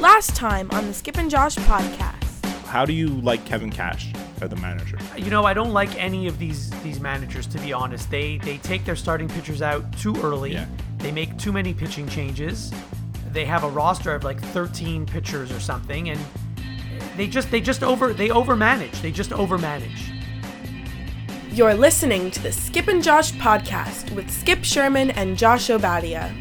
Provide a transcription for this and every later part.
Last time on the Skip and Josh podcast. How do you like Kevin Cash as the manager? You know, I don't like any of these these managers to be honest. They they take their starting pitchers out too early. Yeah. They make too many pitching changes. They have a roster of like 13 pitchers or something and they just they just over they overmanage. They just overmanage. You're listening to the Skip and Josh podcast with Skip Sherman and Josh Obadia.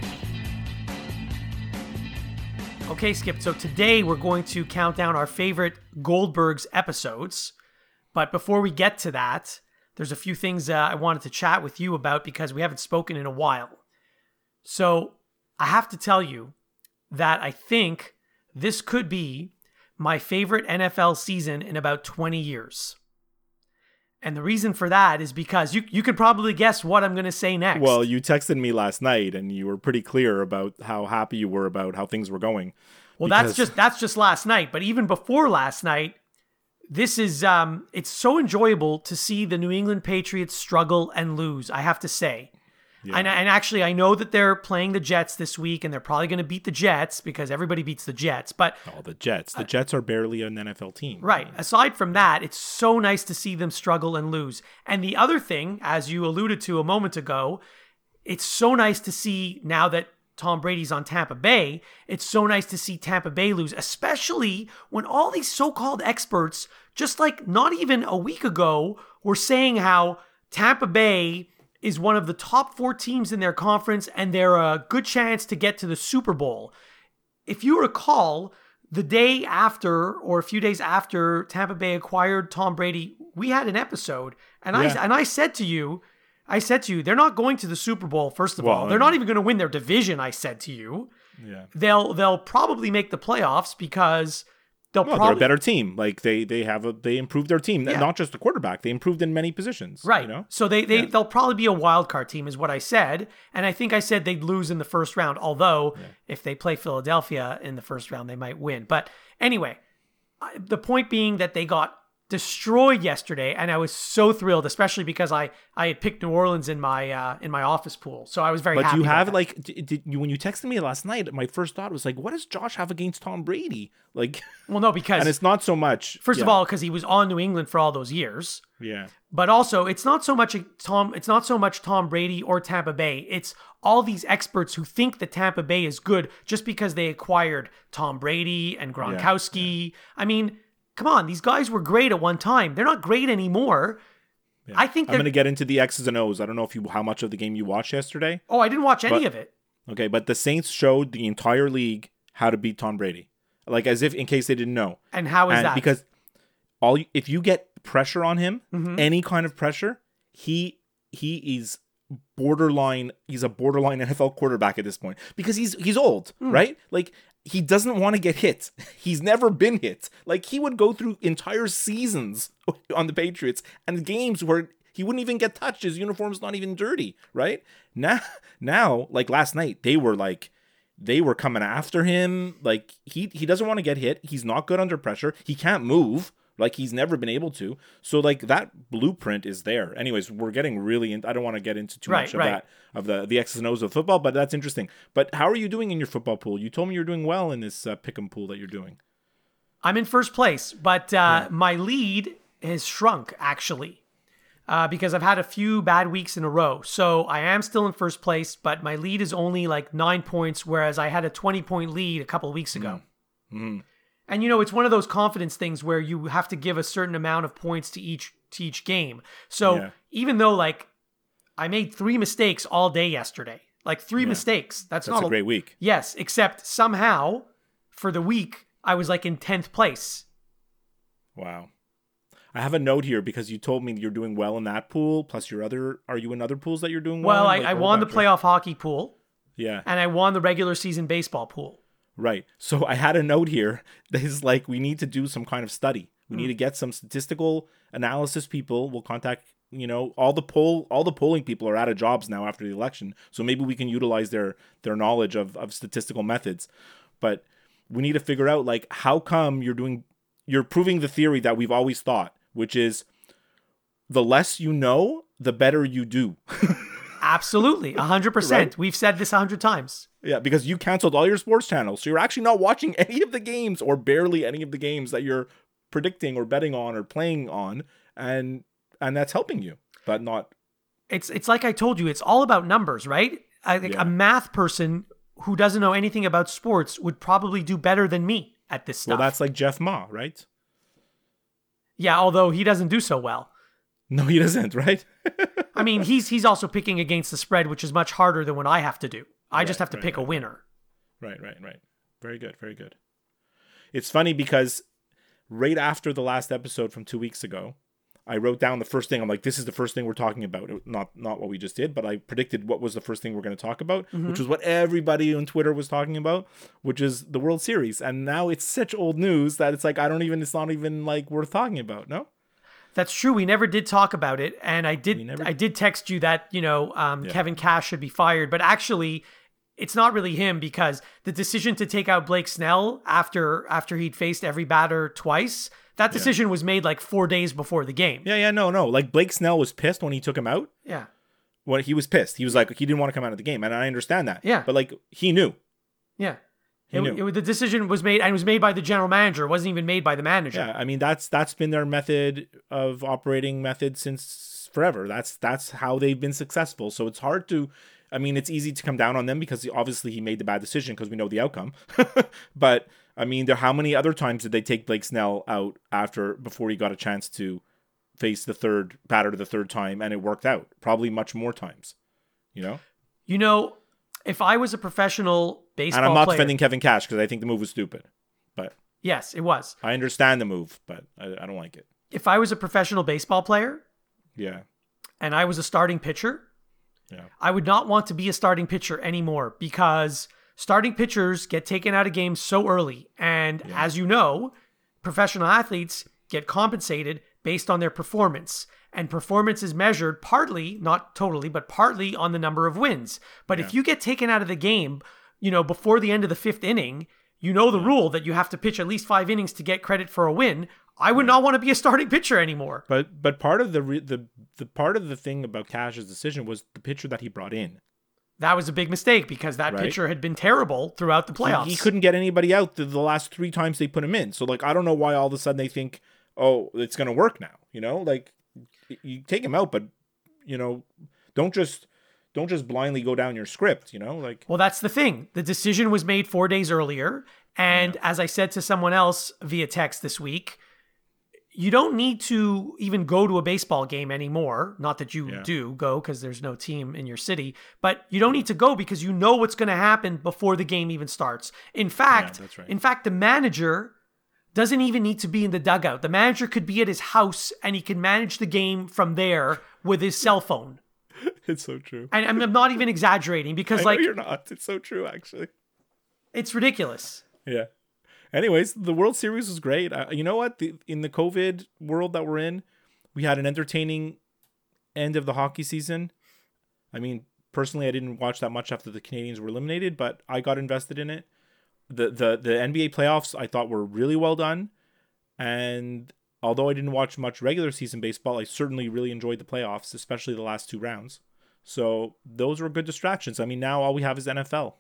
Okay, Skip. So today we're going to count down our favorite Goldberg's episodes. But before we get to that, there's a few things uh, I wanted to chat with you about because we haven't spoken in a while. So I have to tell you that I think this could be my favorite NFL season in about 20 years. And the reason for that is because you you could probably guess what I'm going to say next. Well, you texted me last night and you were pretty clear about how happy you were about how things were going. Well, that's just that's just last night, but even before last night, this is um it's so enjoyable to see the New England Patriots struggle and lose, I have to say. And, and actually, I know that they're playing the Jets this week, and they're probably going to beat the Jets because everybody beats the Jets. But Oh, the Jets. The uh, Jets are barely an NFL team. Right. Aside from that, it's so nice to see them struggle and lose. And the other thing, as you alluded to a moment ago, it's so nice to see now that Tom Brady's on Tampa Bay, it's so nice to see Tampa Bay lose, especially when all these so called experts, just like not even a week ago, were saying how Tampa Bay is one of the top four teams in their conference and they're a good chance to get to the Super Bowl if you recall, the day after or a few days after Tampa Bay acquired Tom Brady, we had an episode, and Yeah. I and I said to you, I said to you, they're not going to the Super Bowl. First of Well, all, they're not even going to win their division. I said to you, Yeah. they'll they'll probably make the playoffs because they'll No, probably they're a better team. Like they they have a they improved their team. Yeah. Not just the quarterback. They improved in many positions. Right. You know? So they, they Yeah. they'll probably be a wild card team, is what I said. And I think I said they'd lose in the first round. Although if they play Philadelphia in the first round, they might win. But anyway, the point being that they got destroyed yesterday, and I was so thrilled, especially because I I had picked New Orleans in my uh, in my office pool, so I was very But you have like did you when you texted me last night, my first thought was like, what does Josh have against Tom Brady? Like well, no, because and it's not so much first of all, because he was on New England for all those years. Yeah. But also, it's not so much a Tom. It's not so much Tom Brady or Tampa Bay. It's all these experts who think that Tampa Bay is good just because they acquired Tom Brady and Gronkowski. I mean, come on, these guys were great at one time. They're not great anymore. I think I'm gonna get into the X's and O's. I don't know if you how much of the game you watched yesterday. oh, I didn't watch any But- of it. Okay, but the Saints showed the entire league how to beat Tom Brady. Like as if in case they didn't know. And how is and that? because all you- if you get pressure on him, Mhm. any kind of pressure, he he is borderline he's a borderline NFL quarterback at this point because he's he's old, Hmm. right? Like he doesn't want to get hit. He's never been hit. Like he would go through entire seasons on the Patriots and games where he wouldn't even get touched. His uniform's not even dirty, right? Now now like last night they were like they were coming after him. Like he he doesn't want to get hit. He's not good under pressure. He can't move. Like he's never been able to. So like that blueprint is there. Anyways, we're getting really. In, I don't want to get into too Right, much of right. that of the the X's and O's of football, but that's interesting. But how are you doing in your football pool? You told me you're doing well in this uh, pick'em pool that you're doing. I'm in first place, but uh, my lead has shrunk actually uh, because I've had a few bad weeks in a row. So I am still in first place, but my lead is only like nine points, whereas I had a 20 point lead a couple of weeks ago. Mm-hmm. And you know, it's one of those confidence things where you have to give a certain amount of points to each to each game. So Yeah. even though like I made three mistakes all day yesterday, like three mistakes, that's, That's not a great week. Yes, except somehow for the week I was like in 10th place. Wow. I have a note here because you told me you're doing well in that pool. Plus your other, are you in other pools that you're doing well? Well. I, Like, I won the playoff hockey pool Yeah. and I won the regular season baseball pool. Right. So I had a note here that is like we need to do some kind of study. We Hmm. need to get some statistical analysis people. We'll contact, you know, all the poll all the polling people are out of jobs now after the election. So maybe we can utilize their their knowledge of of statistical methods. But we need to figure out like how come you're doing you're proving the theory that we've always thought, which is the less you know, the better you do. Absolutely, 100%. Right? We've said this a 100 times. Yeah, because you canceled all your sports channels. So you're actually not watching any of the games or barely any of the games that you're predicting or betting on or playing on and and that's helping you, but not It's it's like I told you, it's all about numbers, right? I think Yeah. a math person who doesn't know anything about sports would probably do better than me at this level. well that's like Jeff Ma, right? yeah, although he doesn't do so well. No, he doesn't, right? I mean, he's he's also picking against the spread, which is much harder than what I have to do. I just have to right, pick a winner. Right, right, right. Very good, very good. It's funny because right after the last episode from two weeks ago, I wrote down the first thing. I'm like, this is the first thing we're talking about. Not not what we just did, but I predicted what was the first thing we're going to talk about, mm-hmm. which was what everybody on Twitter was talking about, which is the World Series. And now it's such old news that it's like I don't even. It's not even like worth talking about. No. That's true. We never did talk about it, and I did. never I did text you that you know um, Kevin Cash should be fired, but actually, it's not really him because the decision to take out Blake Snell after after he'd faced every batter twice, that decision was made like four days before the game. Yeah, yeah, no, no. Like Blake Snell was pissed when he took him out. Yeah. When he was pissed, he was like he didn't want to come out of the game, and I understand that. Yeah. But like he knew. Yeah. It, it- the decision was made, and it was made by the general manager. It wasn't even made by the manager. Yeah, I mean that's that's been their method of operating method since forever. That's that's how they've been successful. So it's hard to I mean it's easy to come down on them because obviously he made the bad decision because we know the outcome. but I mean there how many other times did they take Blake Snell out after before he got a chance to face the third batter the third time and it worked out? Probably much more times. You know? You know, if I was a professional baseball And I'm not player, defending Kevin Cash because I think the move was stupid. But yes, it was. I understand the move, but I, I don't like it. If I was a professional baseball player Yeah. and I was a starting pitcher, Yeah. I would not want to be a starting pitcher anymore because starting pitchers get taken out of games so early. And as you know, professional athletes get compensated based on their performance. And performance is measured partly, not totally, but partly on the number of wins. But if you get taken out of the game, you know, before the end of the fifth inning, you know the rule that you have to pitch at least five innings to get credit for a win. I would not want to be a starting pitcher anymore. But but part of the re- the the part of the thing about Cash's decision was the pitcher that he brought in. That was a big mistake because that Right. pitcher had been terrible throughout the He- playoffs. He, couldn't get anybody out the, the last three times they put him in. So like I don't know why all of a sudden they think, oh, it's gonna work now. You know, like you take him out, but you know, don't just don't just blindly go down your script. You know, like Well, that's the thing. The decision was made four days earlier. And as I said to someone else via text this week, you don't need to even go to a baseball game anymore. Not that you Yeah. do go because there's no team in your city, but you don't need to go because you know what's going to happen before the game even starts. In fact, that's right. in fact, the manager doesn't even need to be in the dugout. The manager could be at his house and he can manage the game from there with his cell phone. it's so true. And I'm not even exaggerating because, I like, know you're not. It's so true, actually. it's ridiculous. Yeah. Anyways, the World Series was great. Uh, you know what? The, in the COVID world that we're in, we had an entertaining end of the hockey season. I mean, personally, I didn't watch that much after the Canadiens were eliminated, but I got invested in it. The the the NBA playoffs I thought were really well done, and although I didn't watch much regular season baseball, I certainly really enjoyed the playoffs, especially the last two rounds. So those were good distractions. I mean, now all we have is NFL.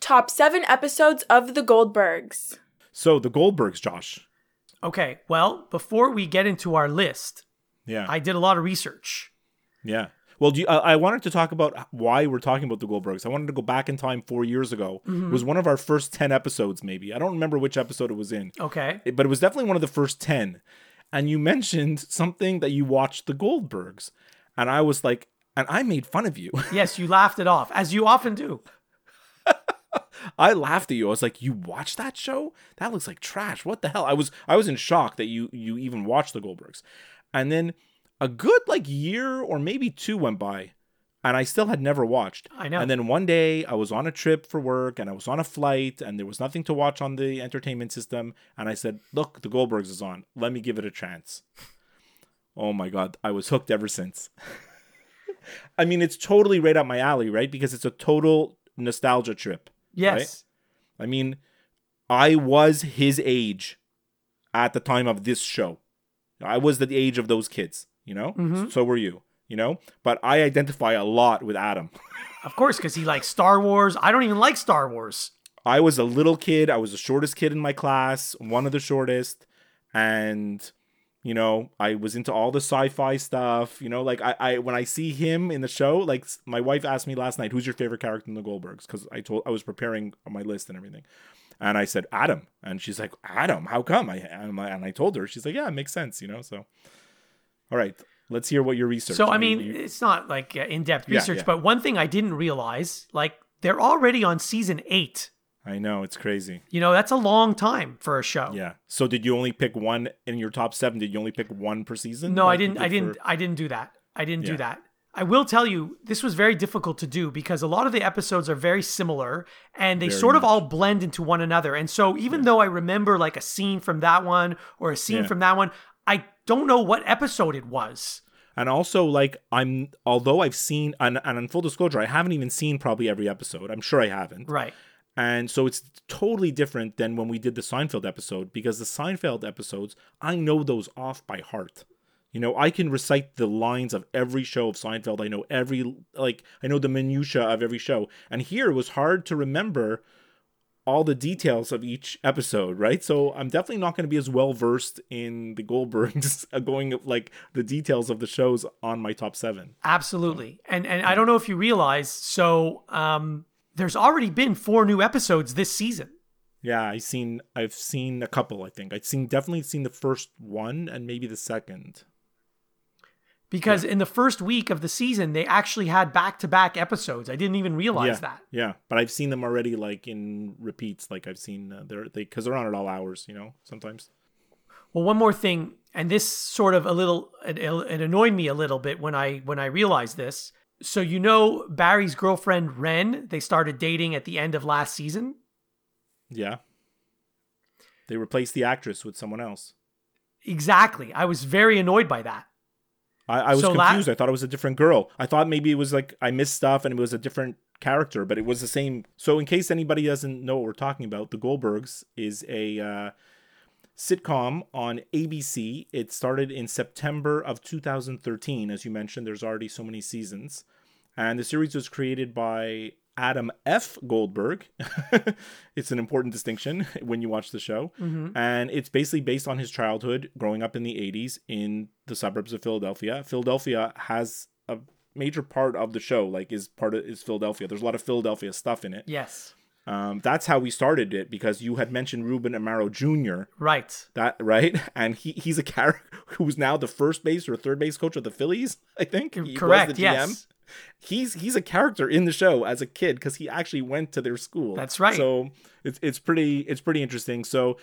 Top seven episodes of The Goldbergs. So the Goldbergs, Josh. Okay, well, before we get into our list, Yeah. I did a lot of research. Yeah. Well, do you, I, I wanted to talk about why we're talking about the Goldbergs. I wanted to go back in time four years ago. It was one of our first 10 episodes, maybe. I don't remember which episode it was in, Okay. it- but it was definitely one of the first 10. And you mentioned something that you watched the Goldbergs. And I was like, and I made fun of you. Yes, you laughed it off, as you often do. I laughed at you. I was like, "You watch that show? That looks like trash. What the hell?" I was I was in shock that you you even watched the Goldbergs. And then a good like year or maybe two went by and I still had never watched. I know. And then one day I was on a trip for work and I was on a flight and there was nothing to watch on the entertainment system and I said, "Look, the Goldbergs is on. Let me give it a chance." Oh my god, I was hooked ever since. I mean, it's totally right up my alley, right? Because it's a total nostalgia trip. Yes. I mean, I was his age at the time of this show. I was the age of those kids, you know? Mm-hmm. So were you. you know. But I identify a lot with Adam. Of course, because he likes Star Wars. I don't even like Star Wars. I was a little kid. I was the shortest kid in my class, one of the shortest, and you know I was into all the sci-fi stuff. You know, like I, I when I see him in the show, like my wife asked me last night, "Who's your favorite character in the Goldbergs?" Because I told I was preparing my list and everything, and I said Adam, and she's like, "Adam? How come?" I and I, and I told her, she's like, "Yeah, it makes sense." You know, so all right, let's hear what your research. So I mean, you- it's not like uh, in-depth Yeah, research, yeah. but one thing I didn't realize, like they're already on season eight. I know it's crazy. You know, that's a long time for a show. Yeah. So did you only pick one in your top seven? Did you only pick one per season? No, I Like you didn't. I did didn't. for- I didn't do that. I didn't do that. I will tell you, this was very difficult to do because a lot of the episodes are very similar and they Very sort of all blend into one another. And so, even though I remember like a scene from that one or a scene Yeah. from that one, I don't know what episode it was. And also, like, I'm although I've seen and, and in full disclosure, I haven't even seen probably every episode. I'm sure I haven't. Right. And so it's totally different than when we did the Seinfeld episode because the Seinfeld episodes, I know those off by heart. You know, I can recite the lines of every show of Seinfeld. I know every like I know the minutia of every show. And here it was hard to remember all the details of each episode, right? So I'm definitely not going to be as well versed in the Goldbergs going like the details of the shows on my top 7. Absolutely. And and I don't know if you realize, so um there's already been four new episodes this season. Yeah, I seen I've seen a couple, I think. I've seen definitely seen the first one and maybe the second. Because in the first week of the season, they actually had back to back episodes. I didn't even realize yeah, that. Yeah, but I've seen them already like in repeats. Like I've seen uh, they're they because they're on at all hours. You know, sometimes. Well, one more thing, and this sort of a little it, it annoyed me a little bit when I when I realized this. So you know Barry's girlfriend Ren, they started dating at the end of last season. Yeah. They replaced the actress with someone else. Exactly. I was very annoyed by that. I, I was So la- confused. I thought it was a different girl. I thought maybe it was like I missed stuff and it was a different character, but it was the same. So, in case anybody doesn't know what we're talking about, The Goldbergs is a uh, sitcom on ABC. It started in September of 2013. As you mentioned, there's already so many seasons. And the series was created by Adam F. Goldberg. it's an important distinction when you watch the show. Mm-hmm. And it's basically based on his childhood growing up in the 80s in the suburbs of Philadelphia. Philadelphia has a major part of the show, like, is part of is Philadelphia. There's a lot of Philadelphia stuff in it. Yes. Um, that's how we started it because you had mentioned Ruben Amaro Jr. Right. That right, and he he's a character who's now the first base or third base coach of the Phillies. I think He was Correct. Yes. He's he's a character in the show as a kid because he actually went to their school. That's right. So it's it's pretty it's pretty interesting. So,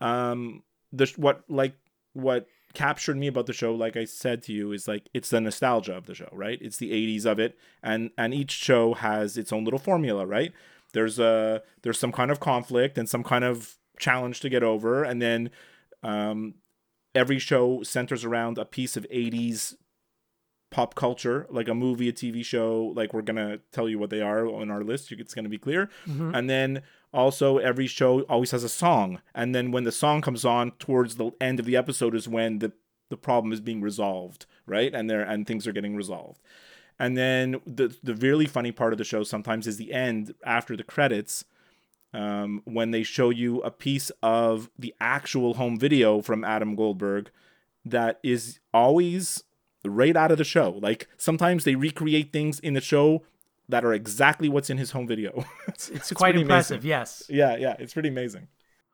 um, the what like what captured me about the show, like I said to you, is like it's the nostalgia of the show, right? It's the '80s of it, and and each show has its own little formula, right? There's a there's some kind of conflict and some kind of challenge to get over, and then um, every show centers around a piece of '80s pop culture, like a movie, a TV show. Like we're gonna tell you what they are on our list. It's gonna be clear. And then also every show always has a song. And then when the song comes on towards the end of the episode is when the the problem is being resolved, right? And there and things are getting resolved. And then the the really funny part of the show sometimes is the end after the credits. Um, when they show you a piece of the actual home video from Adam Goldberg that is always right out of the show. Like sometimes they recreate things in the show that are exactly what's in his home video. it's, It's, quite impressive. amazing. Yes. Yeah, yeah, it's pretty amazing.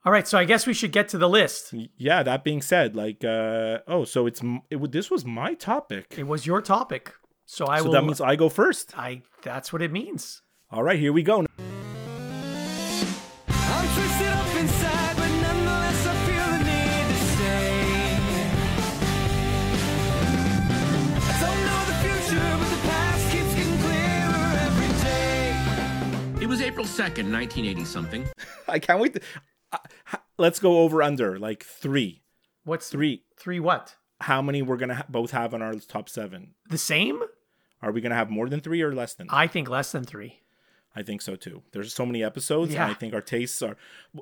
All right. So I guess we should get to the list. Yeah, that being said, like uh oh, so it's it, this was my topic. It was your topic, so I so will. that means I go first. I. That's what it means. All right, here we go. I'm twisted up inside, but nonetheless I feel the need to stay. I don't know the future, but the past keeps getting clearer every day. It was April 2nd, 1980 something. I can't wait. To, uh, h- let's go over under like 3. What's 3. Three what? How many we're going to ha- both have on our top 7? The same? Are we going to have more than 3 or less than? I think less than three. I think so too. There's so many episodes, Yeah. and I think our tastes are.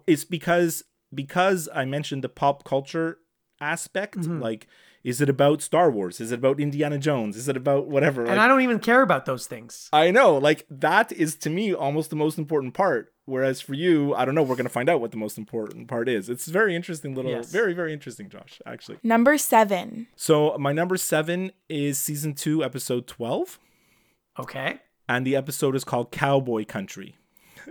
It's because because I mentioned the pop culture aspect. Mm-hmm. Like Is it about Star Wars? Is it about Indiana Jones? Is it about whatever? and Like, I don't even care about those things. I know, like that is to me almost the most important part. Whereas for you, I don't know. We're gonna find out what the most important part is. It's very interesting, little, Yes. very very interesting, Josh. Actually, Number seven. so my number seven is season two, episode twelve, Okay. and the episode is called Cowboy Country.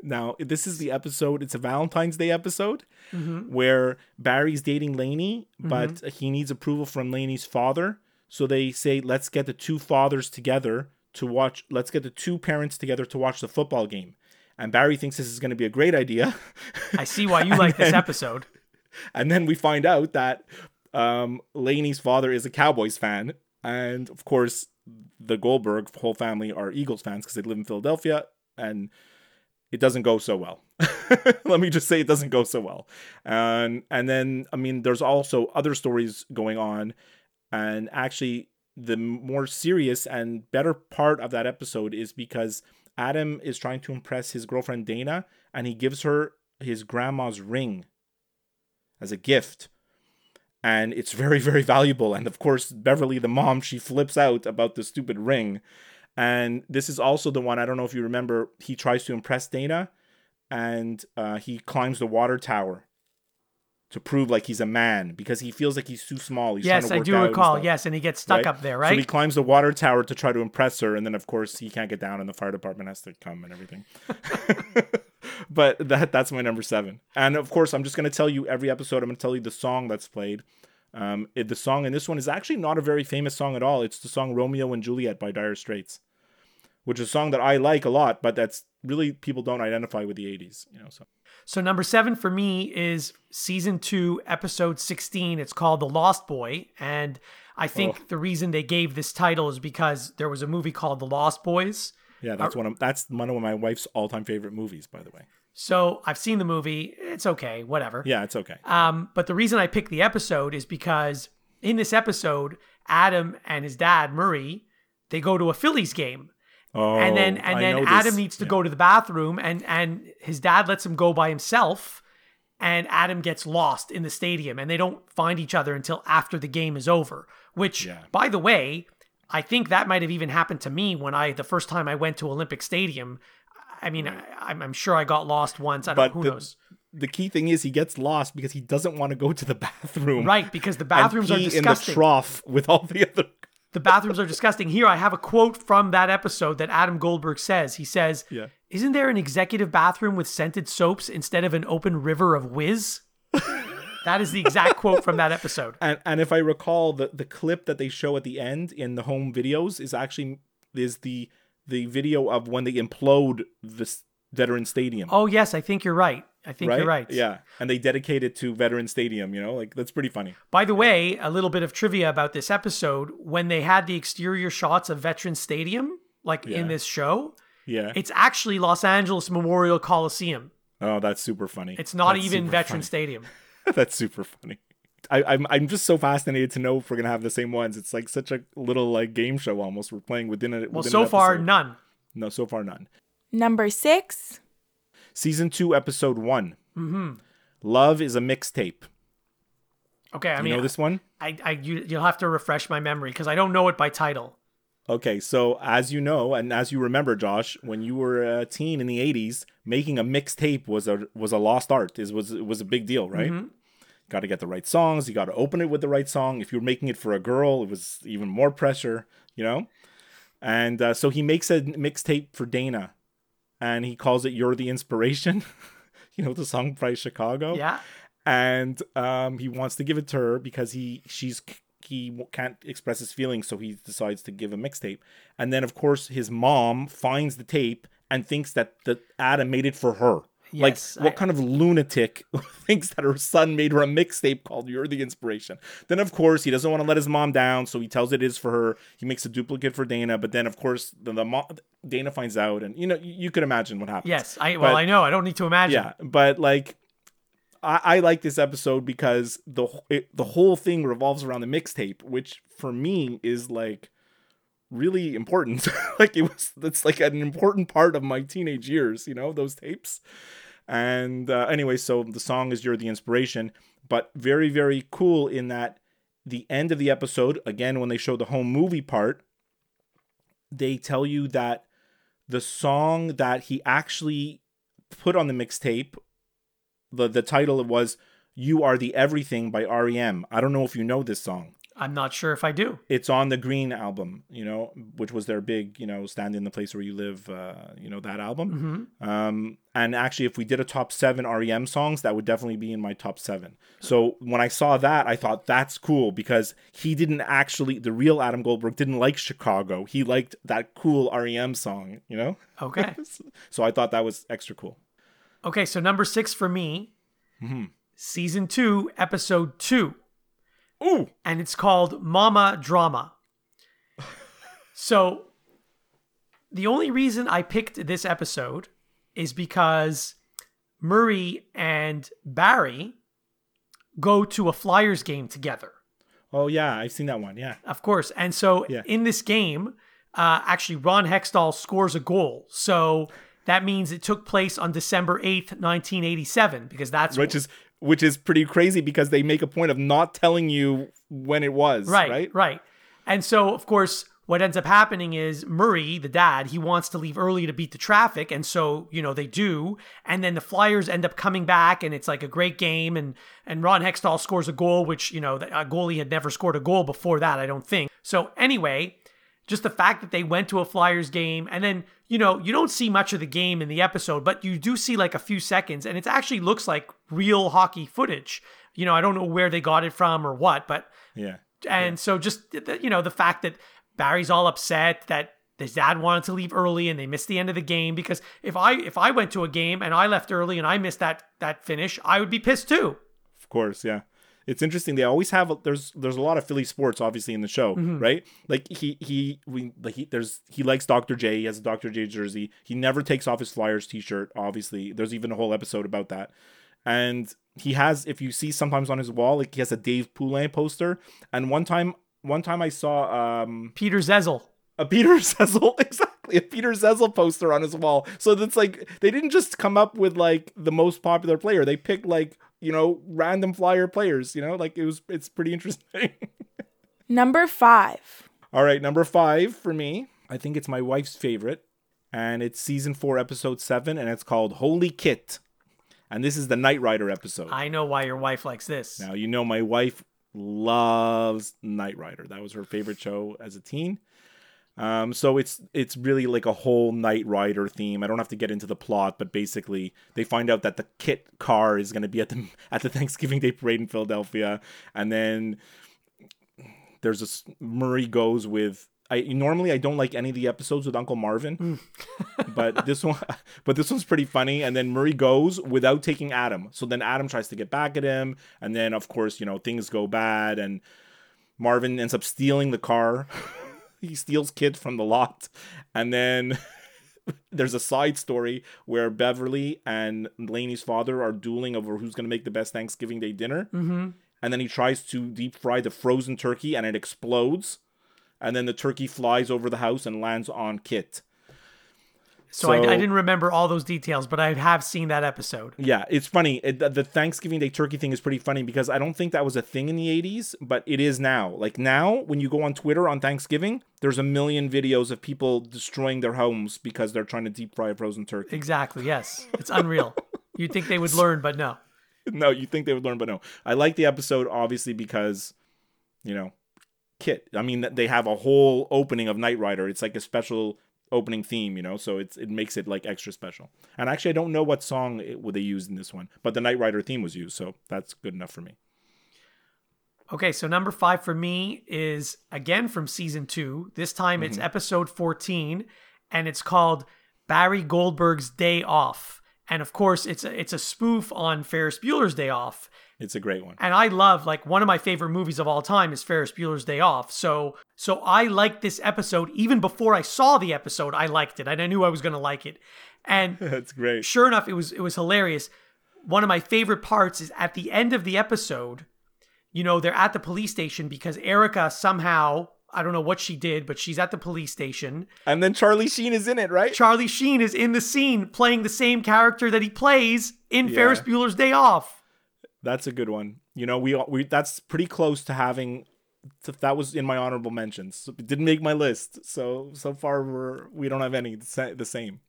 Now, this is the episode. It's a Valentine's Day episode where Barry's dating Lainey, but he needs approval from Lainey's father. So they say, let's get the two fathers together to watch. Let's get the two parents together to watch the football game. And Barry thinks this is going to be a great idea. I see why you like this episode. and then we find out that um, Lainey's father is a Cowboys fan, and of course, the Goldberg whole family are Eagles fans because they live in Philadelphia, and it doesn't go so well. Let me just say it doesn't go so well. And and then I mean, there's also other stories going on, and actually, the more serious and better part of that episode is because Adam is trying to impress his girlfriend Dana, and he gives her his grandma's ring as a gift. And it's very, very valuable. And of course, Beverly, the mom, she flips out about the stupid ring. And this is also the one, I don't know if you remember, he tries to impress Dana and uh, he climbs the water tower to prove like he's a man because he feels like he's too small. He's yes, trying to I do and recall. Yes, and he gets stuck right? up there, right? So he climbs the water tower to try to impress her. And then, of course, he can't get down and the fire department has to come and everything. but that that's my number seven. And of course, I'm just going to tell you every episode, I'm going to tell you the song that's played. Um, it, the song in this one is actually not a very famous song at all. It's the song Romeo and Juliet by Dire Straits, which is a song that I like a lot, but that's really people don't identify with the 80s, you know. So So number seven for me is season two, episode sixteen. It's called The Lost Boy, and I think Oh. the reason they gave this title is because there was a movie called The Lost Boys. yeah, that's one of that's one of my wife's all-time favorite movies, by the way. So I've seen the movie. It's okay, whatever. Yeah, it's okay. Um, but the reason I picked the episode is because in this episode, Adam and his dad Murray they go to a Phillies game, Oh, and then and I then Adam this. needs to Yeah. go to the bathroom, and and his dad lets him go by himself, and Adam gets lost in the stadium, and they don't find each other until after the game is over. Which, Yeah. by the way, I think that might have even happened to me when I the first time I went to Olympic Stadium. I mean, I, I'm, I'm sure I got lost once. I don't But who the, knows. the key thing is he gets lost because he doesn't want to go to the bathroom. Right, because the bathrooms are disgusting. in the trough with all the other. The bathrooms are disgusting. Here, I have a quote from that episode that Adam Goldberg says. He says, Yeah. Isn't there an executive bathroom with scented soaps instead of an open river of whiz? that is the exact quote from that episode. And and if I recall, the the clip that they show at the end in the home videos is actually is the the video of when they implode this veteran stadium. Oh, yes, I think you're right. I think right? you're right. Yeah, and they dedicate it to veteran stadium. You know, like that's pretty funny. By the way, a little bit of trivia about this episode. When they had the exterior shots of Veteran Stadium, like Yeah. in this show, Yeah. it's actually Los Angeles Memorial Coliseum. oh, that's super funny. It's not That's even Veteran funny. Stadium. that's super funny. I, I'm I'm just so fascinated to know if we're gonna have the same ones. It's like such a little like game show almost. We're playing within it. Well, so far, none. no. So far, none. Number six. Season two, episode one. Mm-hmm. Love is a mixtape. Okay, I You mean, know this one? I, I you, you'll have to refresh my memory because I don't know it by title. Okay, so as you know, and as you remember, Josh, when you were a teen in the '80s, making a mixtape was a was a lost art. Is was was a big deal, right? Got to get the right songs. You got to open it with the right song. If you were making it for a girl, it was even more pressure, you know. And uh, so he makes a mixtape for Dana, and he calls it "You're the Inspiration." you know the song by Chicago Yeah. and um, he wants to give it to her because he she's he can't express his feelings, so he decides to give a mixtape. And then, of course, his mom finds the tape and thinks that that Adam made it for her. Yes, like, what I- kind of lunatic thinks that her son made her a mixtape called "You're the Inspiration"? Then, of course, he doesn't want to let his mom down, so he tells it is for her. He makes a duplicate for Dana, but then, of course, the, the mo- Dana finds out, and you know, you, you could imagine what happens. Yes. I well, But- I know. I don't need to imagine. Yeah, but like, I, I like this episode because the it, the whole thing revolves around the mixtape, which for me is like really important. like it was, that's like an important part of my teenage years. You know, those tapes. And uh, anyway, so the song is "You're the Inspiration," but very very cool in that the end of the episode, again, when they show the home movie part, they tell you that the song that he actually put on the mixtape, the, the title was You Are the Everything by REM. I don't know if you know this song. I'm not sure if I do. It's on the Green album, you know, which was their big, you know, stand in the place where you live, uh, you know, that album. Um, and actually, if we did a top seven REM songs, that would definitely be in my top seven. So when I saw that, I thought that's cool because he didn't actually, the real Adam Goldberg didn't like Chicago. He liked that cool REM song, you know? Okay. So I thought that was extra cool. Okay, so number six for me, Mm-hmm. season two, episode two, Ooh, and it's called Mama Drama. so, the only reason I picked this episode is because Murray and Barry go to a Flyers game together. oh yeah, I've seen that one. Yeah. Of course. And so Yeah. in this game, uh, actually, Ron Hextall scores a goal. So that means it took place on December 8th, 1987, because that's Which is which is pretty crazy because they make a point of not telling you when it was. right, Right. right. And so, of course, what ends up happening is Murray, the dad, he wants to leave early to beat the traffic. And so, you know, they do. And then the Flyers end up coming back and it's like a great game. And, and Ron Hextall scores a goal, which, you know, a goalie had never scored a goal before that, I don't think. So, anyway, just the fact that they went to a Flyers game and then, you know, you don't see much of the game in the episode, but you do see like a few seconds and it actually looks like real hockey footage. You know, I don't know where they got it from or what, but Yeah. and so just the- you know the fact that Barry's all upset that his dad wanted to leave early and they missed the end of the game because if I if I went to a game and I left early and I missed that that finish, I would be pissed too. Of course, yeah. It's interesting. They always have there's there's a lot of Philly sports obviously in the show, right? Like he he we like he there's he likes Dr. J. He has a Dr. J jersey. He never takes off his Flyers t-shirt. Obviously, there's even a whole episode about that. And he has, if you see sometimes on his wall, like he has a Dave Poulin poster. And one time, one time I saw um Peter Zezel. a Peter Zezel, exactly, a Peter Zezel poster on his wall. So that's like they didn't just come up with like the most popular player. They picked like you know random flyer players. You know, like it was it's pretty interesting. Number five. All right, number five for me. I think it's my wife's favorite, and it's season four, episode seven, and it's called Holy Kit. And this is the Knight Rider episode. I know why your wife likes this. Now you know my wife loves Knight Rider. That was her favorite show as a teen. Um, so it's it's really like a whole Knight Rider theme. I don't have to get into the plot, but basically they find out that the kit car is going to be at the at the Thanksgiving Day parade in Philadelphia, and then there's a s- Murray goes with. I normally I don't like any of the episodes with Uncle Marvin, but this one but this one's pretty funny. And then Murray goes without taking Adam. So then Adam tries to get back at him, and then of course you know things go bad, and Marvin ends up stealing the car. He steals kids from the lot, and then there's a side story where Beverly and Lainey's father are dueling over who's going to make the best Thanksgiving Day dinner. Mm-hmm. And then he tries to deep fry the frozen turkey, and it explodes. And then the turkey flies over the house and lands on Kit. So I, so- I didn't remember all those details, but I have seen that episode. Yeah, it's funny. It, the- the Thanksgiving Day turkey thing is pretty funny because I don't think that was a thing in the 80s, but it is now. Like now, when you go on Twitter on Thanksgiving, there's a million videos of people destroying their homes because they're trying to deep fry a frozen turkey. Exactly. Yes, it's unreal. You'd think they would learn, but no. no, you think they would learn, but no. I like the episode obviously because, you know, Kit. I mean, they have a whole opening of Knight Rider. It's like a special opening theme, you know, so it's it makes it like extra special. And actually, I don't know what song it, would they used in this one, but the Knight Rider theme was used, so that's good enough for me. Okay, so number five for me is again from season two. This time it's mm-hmm. episode 14, and it's called Barry Goldberg's Day Off. And of course, it's a, it's a spoof on Ferris Bueller's Day Off. It's a great one. And I love like one of my favorite movies of all time is Ferris Bueller's Day Off. So so I liked this episode even before I saw the episode. I liked it, and I knew I was going to like it. And That's great. sure enough, it was it was hilarious. One of my favorite parts is at the end of the episode. You know, they're at the police station because Erica somehow I don't know what she did, but she's at the police station. And then Charlie Sheen is in it, right? Charlie Sheen is in the scene playing the same character that he plays in Ferris Bueller's Day Off. That's a good one. You know, we we that's pretty close to having that was in my honorable mentions. It didn't make my list, so so far we're we don't have any the the same.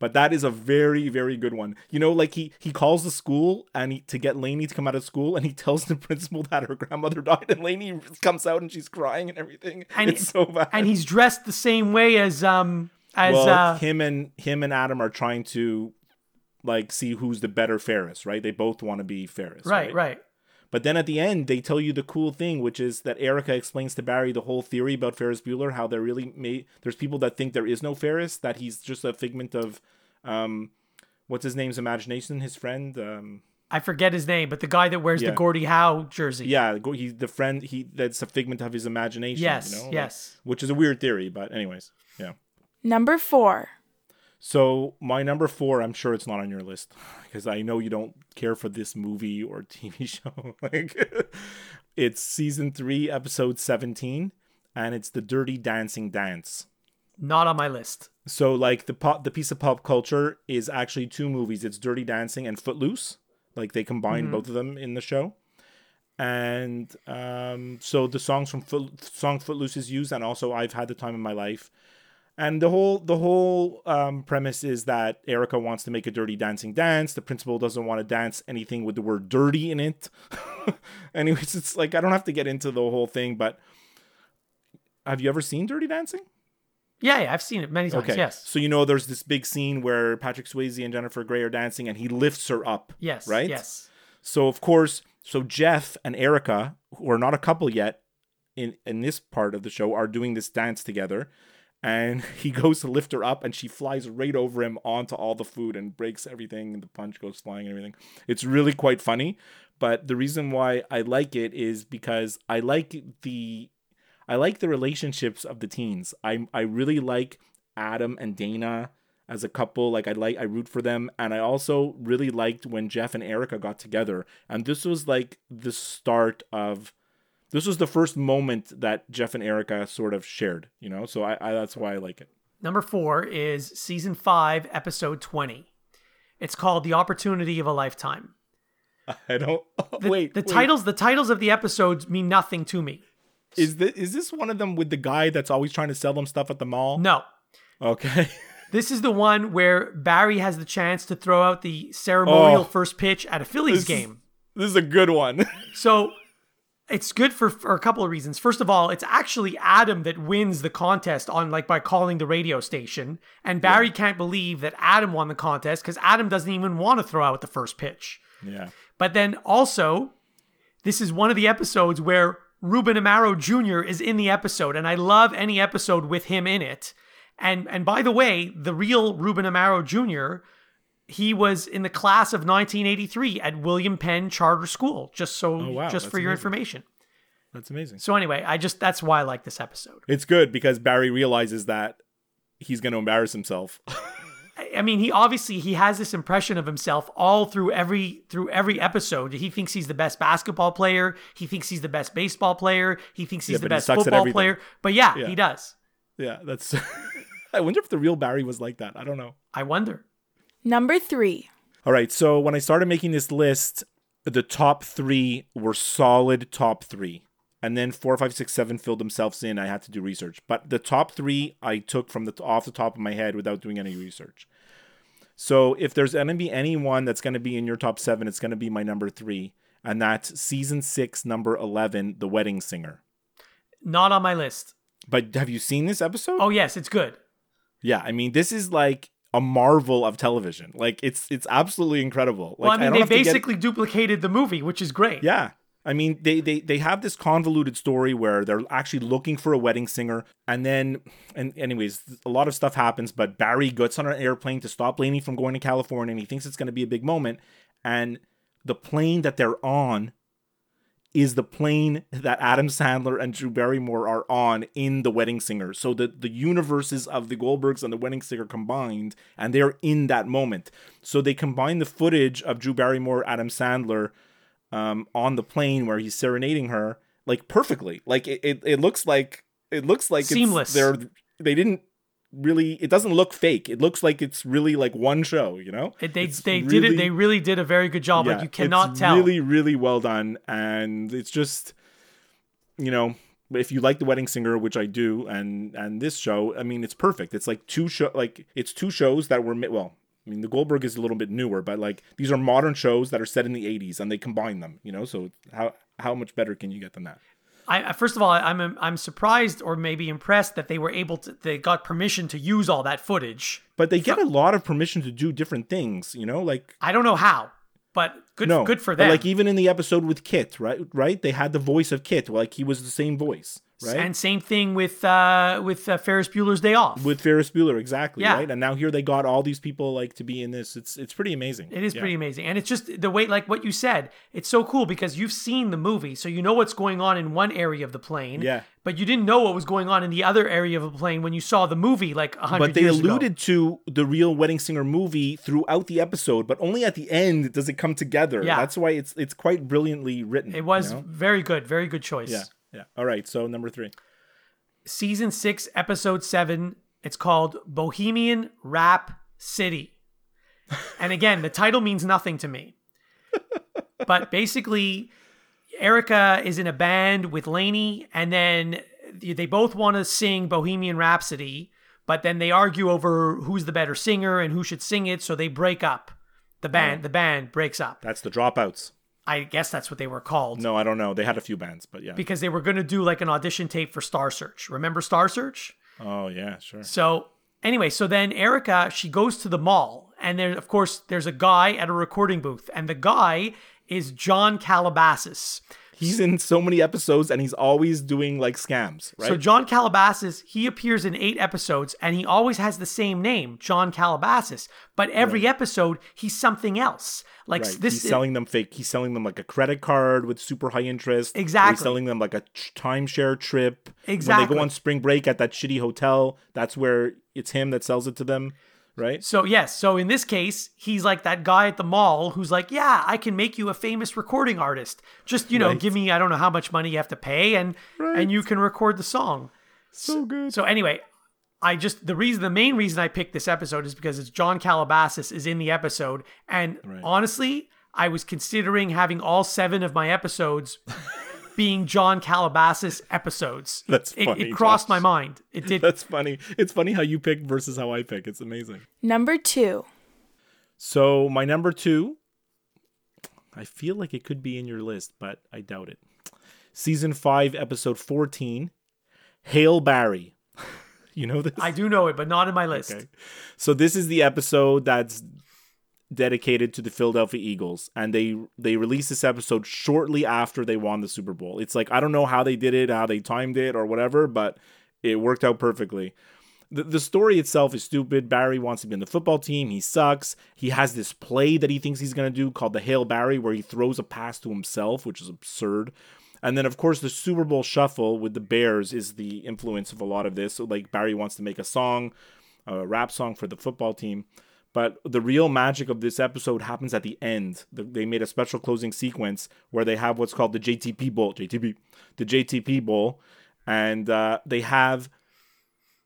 But that is a very very good one. You know, like he he calls the school and he, to get Lainey to come out of school, and he tells the principal that her grandmother died, and Lainey comes out and she's crying and everything. And it's so bad. and he's dressed the same way as um as well, uh him and him and Adam are trying to like see who's the better Ferris, right? They both want to be Ferris, right right But then at the end, they tell you the cool thing, which is that Erica explains to Barry the whole theory about Ferris Bueller, how there really may there's people that think there is no Ferris, that he's just a figment of, um, what's his name's imagination, his friend, um, I forget his name, but the guy that wears Yeah. the Gordie Howe jersey. yeah, go- he's the friend he that's a figment of his imagination. Yes, you know? like- yes. which is a weird theory, but anyways, yeah. Number four. So my number four, I'm sure it's not on your list because I know you don't care for this movie or TV show. like, it's season three, episode seventeen, and it's the Dirty Dancing Dance. Not on my list. So like the pop, the piece of pop culture is actually two movies. It's Dirty Dancing and Footloose. Like they combine both of them in the show. And um, so the songs from Foot, song Footloose is used, and also I've had the time of my life. And the whole the whole um, premise is that Erica wants to make a dirty dancing dance. The principal doesn't want to dance anything with the word dirty in it. Anyways, it's like I don't have to get into the whole thing, but have you ever seen Dirty Dancing? Yeah, yeah, I've seen it many times. Okay. Yes. So you know there's this big scene where Patrick Swayze and Jennifer Grey are dancing and he lifts her up. Yes. Right? Yes. So of course, so Jeff and Erica, who are not a couple yet in in this part of the show, are doing this dance together. And he goes to lift her up and she flies right over him onto all the food and breaks everything and the punch goes flying and everything. It's really quite funny. But the reason why I like it is because I like the I like the relationships of the teens. I I really like Adam and Dana as a couple. Like I like I root for them, and I also really liked when Jeff and Erica got together. And this was like the start of. This was the first moment that Jeff and Erica sort of shared, you know. So I, I that's why I like it. Number four is season five, episode 20. It's called The Opportunity of a Lifetime. I don't The, wait. the wait. titles the titles of the episodes mean nothing to me. is this is this one of them with the guy that's always trying to sell them stuff at the mall? No. Okay. This is the one where Barry has the chance to throw out the ceremonial Oh. first pitch at a Phillies This is- game. this is a good one. So it's good for, for a couple of reasons. First of all, it's actually Adam that wins the contest on like by calling the radio station, and Barry can't believe that Adam won the contest because Adam doesn't even want to throw out the first pitch. yeah. But then also, this is one of the episodes where Ruben Amaro Jr. is in the episode, and I love any episode with him in it. And and by the way, the real Ruben Amaro Jr. He was in the class of 1983 at William Penn Charter School. Just so, Oh, wow, just that's for your amazing. information. That's amazing. So anyway, I just that's why I like this episode. It's good because Barry realizes that he's going to embarrass himself. I- mean, he obviously he has this impression of himself all through every through every episode. He thinks he's the best basketball player. He thinks he's the best baseball player. He thinks he's Yeah, the but he best football player. But yeah, Yeah. he does. yeah, that's. I wonder if the real Barry was like that. I don't know. I wonder. Number three. All right, so when I started making this list, the top three were solid top three. And then four, five, six, seven filled themselves in. I had to do research, but the top three I took from the off the top of my head without doing any research. So if there's going to be anyone that's going to be in your top seven, it's going to be my number three, and that's season six, number eleven, The Wedding Singer. Not on my list. But have you seen this episode? Oh yes, it's good. Yeah, I mean, this is like a marvel of television. Like it's it's absolutely incredible. Like well, I mean, don't they to get- basically duplicated the movie, which is great. Yeah. I mean, they, they they have this convoluted story where they're actually looking for a wedding singer, and then, and anyways, a lot of stuff happens. But Barry gets on an airplane to stop Lainey from going to California, and he thinks it's going to be a big moment. And the plane that they're on is the plane that Adam Sandler and Drew Barrymore are on in The Wedding Singer. So the, the universes of the Goldbergs and The Wedding Singer combined, and they're in that moment. So they combine the footage of Drew Barrymore, Adam Sandler um, on the plane where he's serenading her, like perfectly. Like it, it, it looks like it looks like Seamless. It's, they're they didn't really. It doesn't look fake. It looks like it's really like one show. You know, It- they It's they did it. They really did a very good job. like you cannot it's tell. Really, really well done, and it's just you know, if you like The Wedding Singer, which I do, and and this show, I mean, it's perfect. It's like two show, like it's two shows that were well. I mean, the Goldberg is a little bit newer, but like these are modern shows that are set in the '80s, and they combine them. You know, so how how much better can you get than that? I first of all, I'm I'm surprised or maybe impressed that they were able to. They got permission to use all that footage. But they get a lot of permission to do different things. You know, like I don't know how, but good no, good for them. like even in the episode with Kit, right? Right, they had the voice of Kit, like he was the same voice, right? And same thing with uh, with uh, Ferris Bueller's Day Off. with Ferris Bueller, exactly, Yeah. right? And now here they got all these people like to be in this. It's it's pretty amazing. It is Yeah. pretty amazing. And it's just the way, like what you said, it's so cool because you've seen the movie. So you know what's going on in one area of the plane. Yeah. But you didn't know what was going on in the other area of the plane when you saw the movie like a hundred But they years ago. alluded to the real Wedding Singer movie throughout the episode, but only at the end does it come together. Yeah. That's why it's it's quite brilliantly written. It was you know? very good. Very good choice. yeah, yeah. All right, so number three. Season six, episode seven. It's called Bohemian Rap City. And again, the title means nothing to me. But basically, Erica is in a band with Lainey, and then they both want to sing Bohemian Rhapsody, but then they argue over who's the better singer and who should sing it, so they break up. The band, the band breaks up. That's the dropouts. I guess that's what they were called No, I don't know. They had a few bands, but yeah. because they were going to do like an audition tape for Star Search. Remember Star Search? oh yeah, sure. So anyway, so then Erica she goes to the mall, and there of course there's a guy at a recording booth, and the guy is John Calabasas. He's in so many episodes, and he's always doing like scams, right? So John Calabasas he appears in eight episodes, and he always has the same name, John Calabasas. But every episode he's something else. Like Right. this, he's selling them fake. He's selling them like a credit card with super high interest. Exactly. He's selling them like a timeshare trip. Exactly. When Exactly. they go on spring break at that shitty hotel, that's where it's him that sells it to them, right? So yes, so in this case, he's like that guy at the mall who's like, "Yeah, I can make you a famous recording artist. Just you know, Right. give me I don't know how much money you have to pay, and and you can record the song." So good. So anyway, I just the reason the main reason I picked this episode is because it's John Calabasas is in the episode, and honestly, I was considering having all seven of my episodes being John Calabasas episodes. That's it, funny, it crossed Josh. my mind. It did. That's funny. It's funny how you pick versus how I pick. It's amazing. Number two. So my number two, I feel like it could be in your list, but I doubt it. Season five, episode fourteen, Hail Barry. you know this? I do know it, but not in my list. Okay. So this is the episode that's dedicated to the Philadelphia Eagles and they they released this episode shortly after they won the Super Bowl. It's like I don't know how they did it, how they timed it or whatever, but it worked out perfectly. The, the story itself is stupid. Barry wants to be in the football team. He sucks. He has this play that he thinks he's going to do called the Hail Barry where he throws a pass to himself, which is absurd. And then, of course, the Super Bowl shuffle with the Bears is the influence of a lot of this. So, like, Barry wants to make a song, a rap song for the football team. But the real magic of this episode happens at the end. The- They made a special closing sequence where they have what's called the JTP Bowl, JTP, the JTP Bowl, and uh, they have,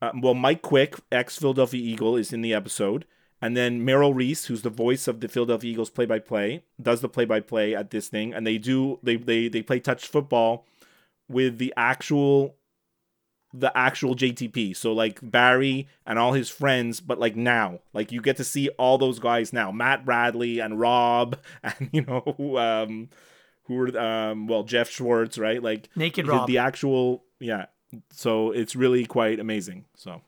uh, well, Mike Quick, ex Philadelphia Eagle, is in the episode, and then Merrill Reese, who's the voice of the Philadelphia Eagles play-by-play, does the play-by-play at this thing, and they do they they they play touch football with the actual the actual JTP. So like Barry and all his friends, but like now, like you get to see all those guys now. Matt Bradley and Rob and you know um who were um well Jeff Schwartz, right? Like Naked the- Rob. The actual yeah. So it's really quite amazing. So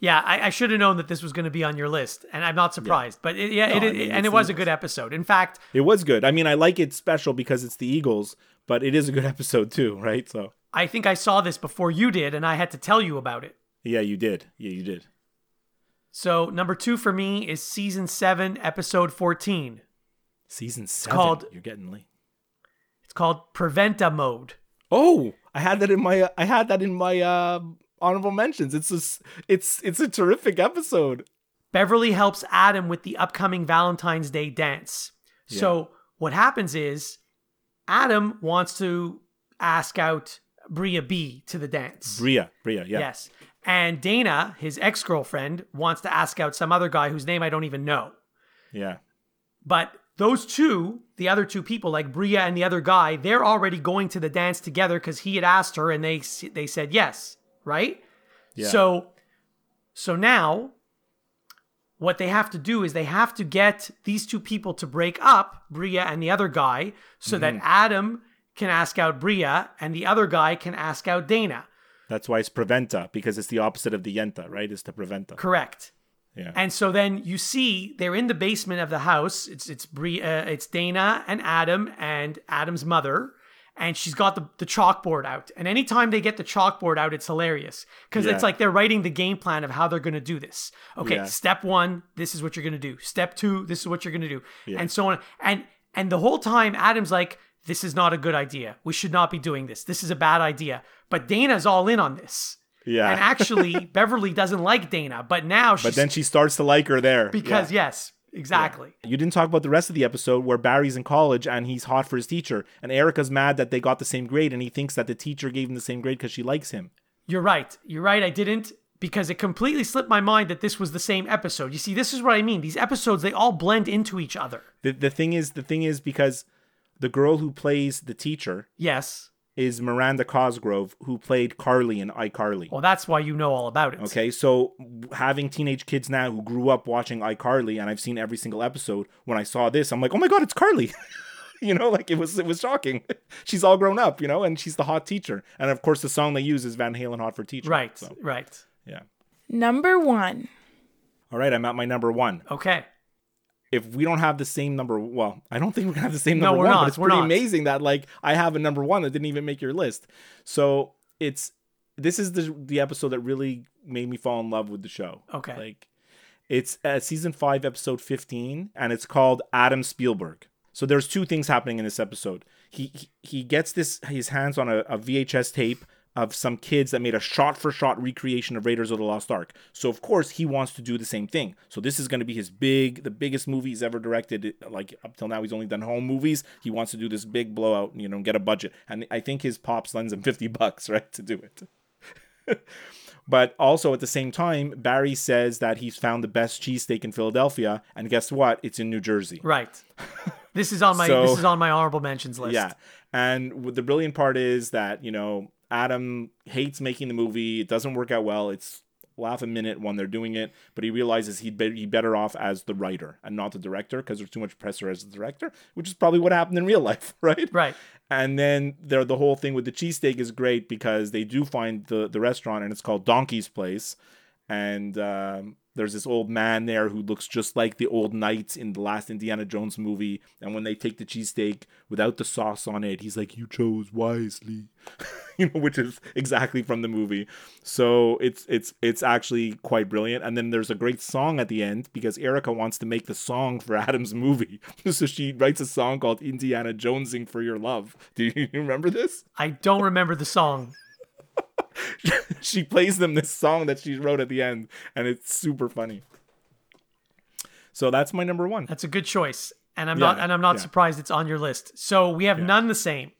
Yeah, I, I should have known that this was going to be on your list, and I'm not surprised. But it, yeah, it, No, I it- and it was a good episode. In fact, it was good. I mean, I like it special because it's the Eagles, but it is a good episode too, right? So I think I saw this before you did, and I had to tell you about it. yeah, you did. Yeah, you did. So number two for me is season seven, episode fourteen. Season seven. called- You're getting late. It's called Preventa Mode. Oh, I had that in my I had that in my uh, honorable mentions. It's a, it's it's a terrific episode. Beverly helps Adam with the upcoming Valentine's Day dance. So what happens is Adam wants to ask out Brea Bee to the dance. Brea, Brea, yeah. Yes. And Dana, his ex girlfriend, wants to ask out some other guy whose name I don't even know. Yeah. But those two, the other two people, like Brea and the other guy, they're already going to the dance together because he had asked her and they they said yes, right? Yeah. So, so now, what they have to do is they have to get these two people to break up, Brea and the other guy, so that Adam can ask out Brea and the other guy can ask out Dana. That's why it's preventa because it's the opposite of the yenta, right? It's the preventa. Correct. Yeah. And so then you see they're in the basement of the house. It's it's Brea, uh, it's Dana and Adam and Adam's mother, and she's got the, the chalkboard out. And anytime they get the chalkboard out, it's hilarious because Yeah. it's like they're writing the game plan of how they're going to do this. Okay, Yeah. step one, this is what you're going to do. Step two, this is what you're going to do, Yeah. and so on. And and the whole time, Adam's like, "This is not a good idea. We should not be doing this. This is a bad idea." But Dana's all in on this. Yeah. And actually, Beverly doesn't like Dana, but now she's but then she starts to like her there. because yes, exactly. You didn't talk about the rest of the episode where Barry's in college and he's hot for his teacher, and Erica's mad that they got the same grade, and he thinks that the teacher gave him the same grade because she likes him. You're right. You're right. I didn't because it completely slipped my mind that this was the same episode. You see, this is what I mean. These episodes they all blend into each other. The the thing is, the thing is because the girl who plays the teacher Yes. Is Miranda Cosgrove, who played Carly in iCarly. Well, that's why you know all about it. Okay, so having teenage kids now who grew up watching iCarly, and I've seen every single episode. When I saw this, I'm like, oh my god, it's Carly. you know, like it was it was shocking. she's all grown up, you know, and she's the hot teacher. And of course, the song they use is Van Halen "Hot for Teacher." Right. So Right. yeah. Number one. All right, I'm at my number one. Okay. If we don't have the same number, well, I don't think we're gonna have the same No, number we're one. not, But it's we're pretty not. amazing that like I have a number one that didn't even make your list. So it's this is the the episode that really made me fall in love with the show. Okay. like it's uh, season five, episode fifteen, and it's called Adam Spielberg. So there's two things happening in this episode. He he, he gets this his hands on a, a VHS tape of some kids that made a shot for shot recreation of Raiders of the Lost Ark. So of course he wants to do the same thing. So this is going to be his big, the biggest movie he's ever directed. Like up till now, he's only done home movies. He wants to do this big blowout, you know, get a budget. And I think his pops lends him fifty bucks, right, to do it. But also at the same time, Barry says that he's found the best cheesesteak in Philadelphia, and guess what? It's in New Jersey. Right. This is on my So- this is on my honorable mentions list. Yeah. And the brilliant part is that, you know, Adam hates making the movie. It doesn't work out well. It's laugh a minute when they're doing it, but he realizes he'd be, better off as the writer and not the director because there's too much pressure as the director, which is probably what happened in real life, right? Right. And then there, the whole thing with the cheesesteak is great because they do find the, the restaurant and it's called Donkey's Place. And um, there's this old man there who looks just like the old knights in the last Indiana Jones movie. And when they take the cheesesteak without the sauce on it, he's like, You chose wisely. you know, which is exactly from the movie. So it's it's it's actually quite brilliant. And then there's a great song at the end because Erica wants to make the song for Adam's movie. so she writes a song called Indiana Jonesing for Your Love. Do you remember this? I don't remember the song. she plays them this song that she wrote at the end, and it's super funny. So that's my number one. That's a good choice. And I'm not and I'm not yeah. surprised it's on your list. So we have none the same.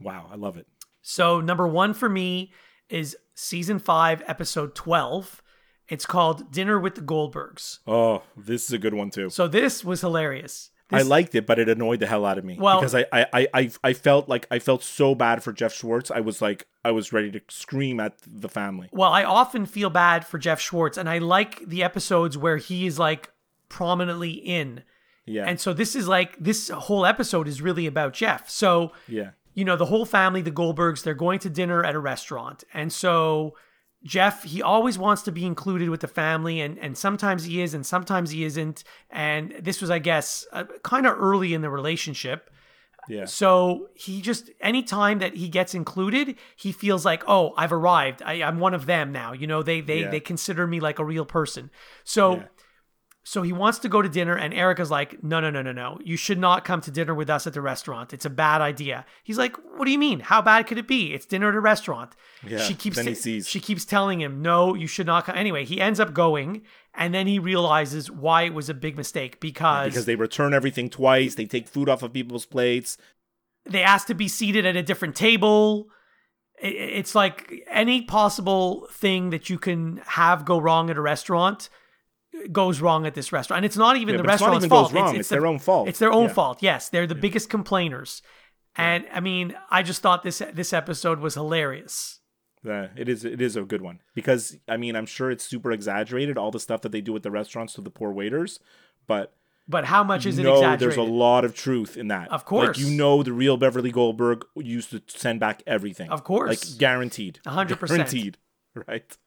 Wow, I love it. So number one for me is season five, episode twelve. It's called Dinner with the Goldbergs. Oh, this is a good one too. So this was hilarious. I liked it, but it annoyed the hell out of me Well- because I, I, I, I, I felt like I felt so bad for Jeff Schwartz. I was like, I was ready to scream at the family. Well, I often feel bad for Jeff Schwartz, and I like the episodes where he is like prominently in. Yeah, And so this is like this whole episode is really about Jeff. So yeah, you know, the whole family, the Goldbergs, they're going to dinner at a restaurant. And so Jeff, he always wants to be included with the family, and, and sometimes he is, and sometimes he isn't. And this was, I guess, uh, kind of early in the relationship. yeah. So he just, anytime that he gets included, he feels like, oh, I've arrived. I, I'm one of them now. You know, they they Yeah. they consider me like a real person. So Yeah. So he wants to go to dinner, and Erica's like, no, no, no, no, no. You should not come to dinner with us at the restaurant. It's a bad idea. He's like, what do you mean? How bad could it be? It's dinner at a restaurant. Yeah, She keeps then he sees. she keeps telling him, no, you should not come. Anyway, he ends up going, and then he realizes why it was a big mistake because, Because they return everything twice. They take food off of people's plates. they ask to be seated at a different table. It's like any possible thing that you can have go wrong at a restaurant goes wrong at this restaurant. And it's not even Yeah, the it's restaurant's fault. wrong, it's the- their own fault. It's their own Yeah. fault. Yes, they're the biggest complainers. And I mean, I just thought this this episode was hilarious. Yeah, it is. It is a good one because I mean I'm sure it's super exaggerated all the stuff that they do at the restaurants to the poor waiters, but But how much is it no, exaggerated? there's a lot of truth in that. Of course. like you know the real Beverly Goldberg used to send back everything. Of course. like guaranteed, A hundred percent. guaranteed. Right.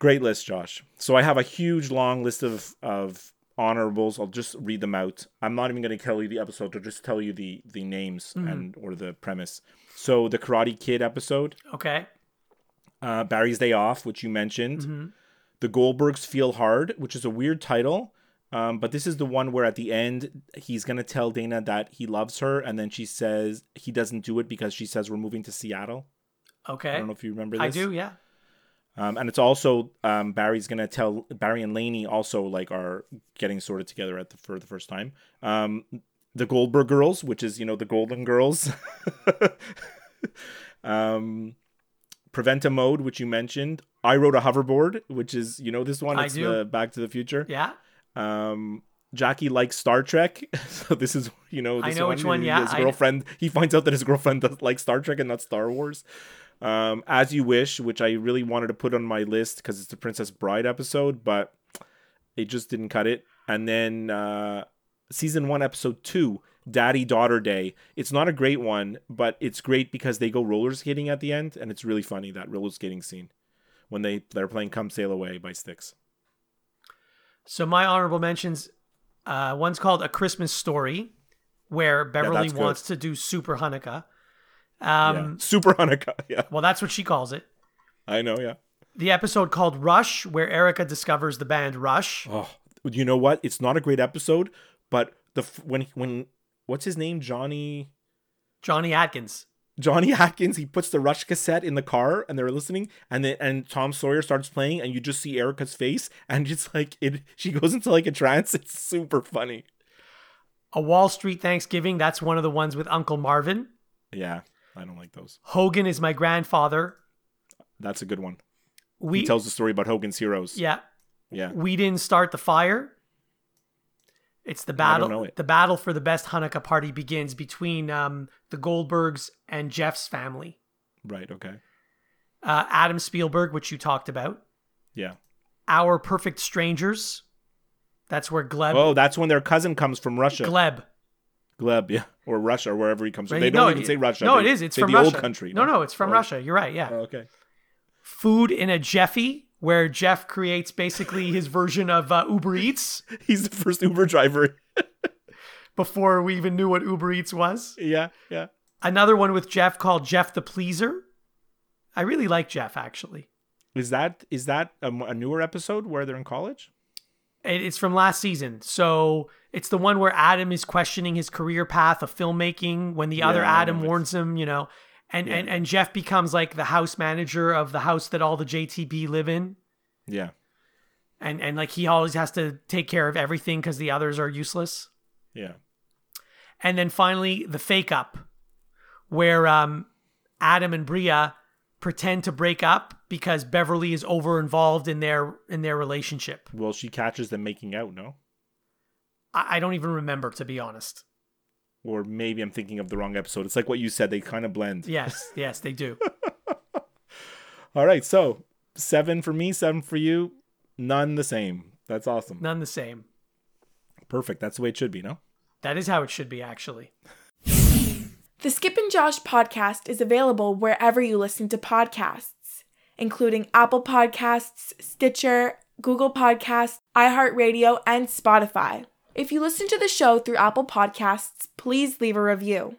Great list, Josh. So I have a huge long list of of honorables. I'll just read them out. I'm not even going to tell you the episode. I'll just tell you the the names Mm-hmm. and or the premise. So the Karate Kid episode, Okay. uh, Barry's Day Off, which you mentioned. Mm-hmm. The Goldbergs Feel Hard, which is a weird title. Um, but this is the one where at the end he's gonna tell Dana that he loves her, and then she says he doesn't do it because she says we're moving to Seattle. Okay. I don't know if you remember this. I do, yeah. Um, and it's also um, Barry's gonna tell Barry and Lainey also like are getting sorted together at the for the first time. Um, the Goldberg girls, which is you know the Golden Girls. um, Preventa mode, which you mentioned. I wrote a hoverboard, which is you know this one. I It's do. the Back to the Future. Yeah. Um, Jackie likes Star Trek, so this is you know I this know which one, His yeah, I- girlfriend. He finds out that his girlfriend does like Star Trek and not Star Wars. Um, As You Wish, which I really wanted to put on my list because it's the Princess Bride episode, but it just didn't cut it. And then uh, season one, episode two, Daddy Daughter Day. It's not a great one, but it's great because they go roller skating at the end, and it's really funny that roller skating scene when they they're playing "Come Sail Away" by Styx. So my honorable mentions, uh, one's called A Christmas Story, where Beverly good. wants to do Super Hanukkah. Yeah. Um, Super Hanukkah. Yeah, Well, that's what she calls it. I know. Yeah. The episode called Rush, where Erica discovers the band Rush. Oh, you know what? It's not a great episode, but the f- when when what's his name? Johnny Johnny Atkins. Johnny Atkins. He puts the Rush cassette in the car, and they're listening, and then and Tom Sawyer starts playing, and you just see Erica's face, and it's like it. She goes into like a trance. It's super funny. A Wall Street Thanksgiving, that's one of the ones with Uncle Marvin. Yeah, I don't like those. Hogan is my grandfather. That's a good one. We he tells the story about Hogan's heroes. yeah, yeah. we didn't start the fire. It's the I don't battle. know it. The battle for the best Hanukkah party begins between um, the Goldbergs and Jeff's family. Right. Okay. Uh, Adam Spielberg, which you talked about. Yeah. Our Perfect Strangers. That's where Gleb. Oh, that's when their cousin comes from Russia. Gleb. Gleb, yeah, or Russia, or wherever he comes from. Right? They don't No, even it- say Russia. No, They it is. It's from the Russia. old country. No, no, it's from Oh. Russia. You're right. Yeah. Oh, okay. Food in a Jeffy, where Jeff creates basically his version of uh, Uber Eats He's the first Uber driver. before we even knew what Uber Eats was. yeah, yeah. Another one with Jeff called Jeff the Pleaser. I really like Jeff actually. Is that is that a newer episode where they're in college? It- It's from last season. So it's the one where Adam is questioning his career path of filmmaking when the other Yeah, I Adam warns him, you know, and, and, and Jeff becomes like the house manager of the house that all the JTP live in. Yeah, And, and like he always has to take care of everything because the others are useless. yeah. And then finally, the fake up, where um, Adam and Brea pretend to break up because Beverly is over involved in their in their relationship. Well, she catches them making out, no? I, I don't even remember to be honest. Or maybe I'm thinking of the wrong episode. It's like what you said; they kind of blend. Yes, yes, they do. All right, so seven for me, seven for you, none the same. That's awesome. None the same. Perfect. That's the way it should be, no? That is how it should be, actually. The Skip and Josh podcast is available wherever you listen to podcasts, including Apple Podcasts, Stitcher, Google Podcasts, iHeartRadio, and Spotify. If you listen to the show through Apple Podcasts, please leave a review.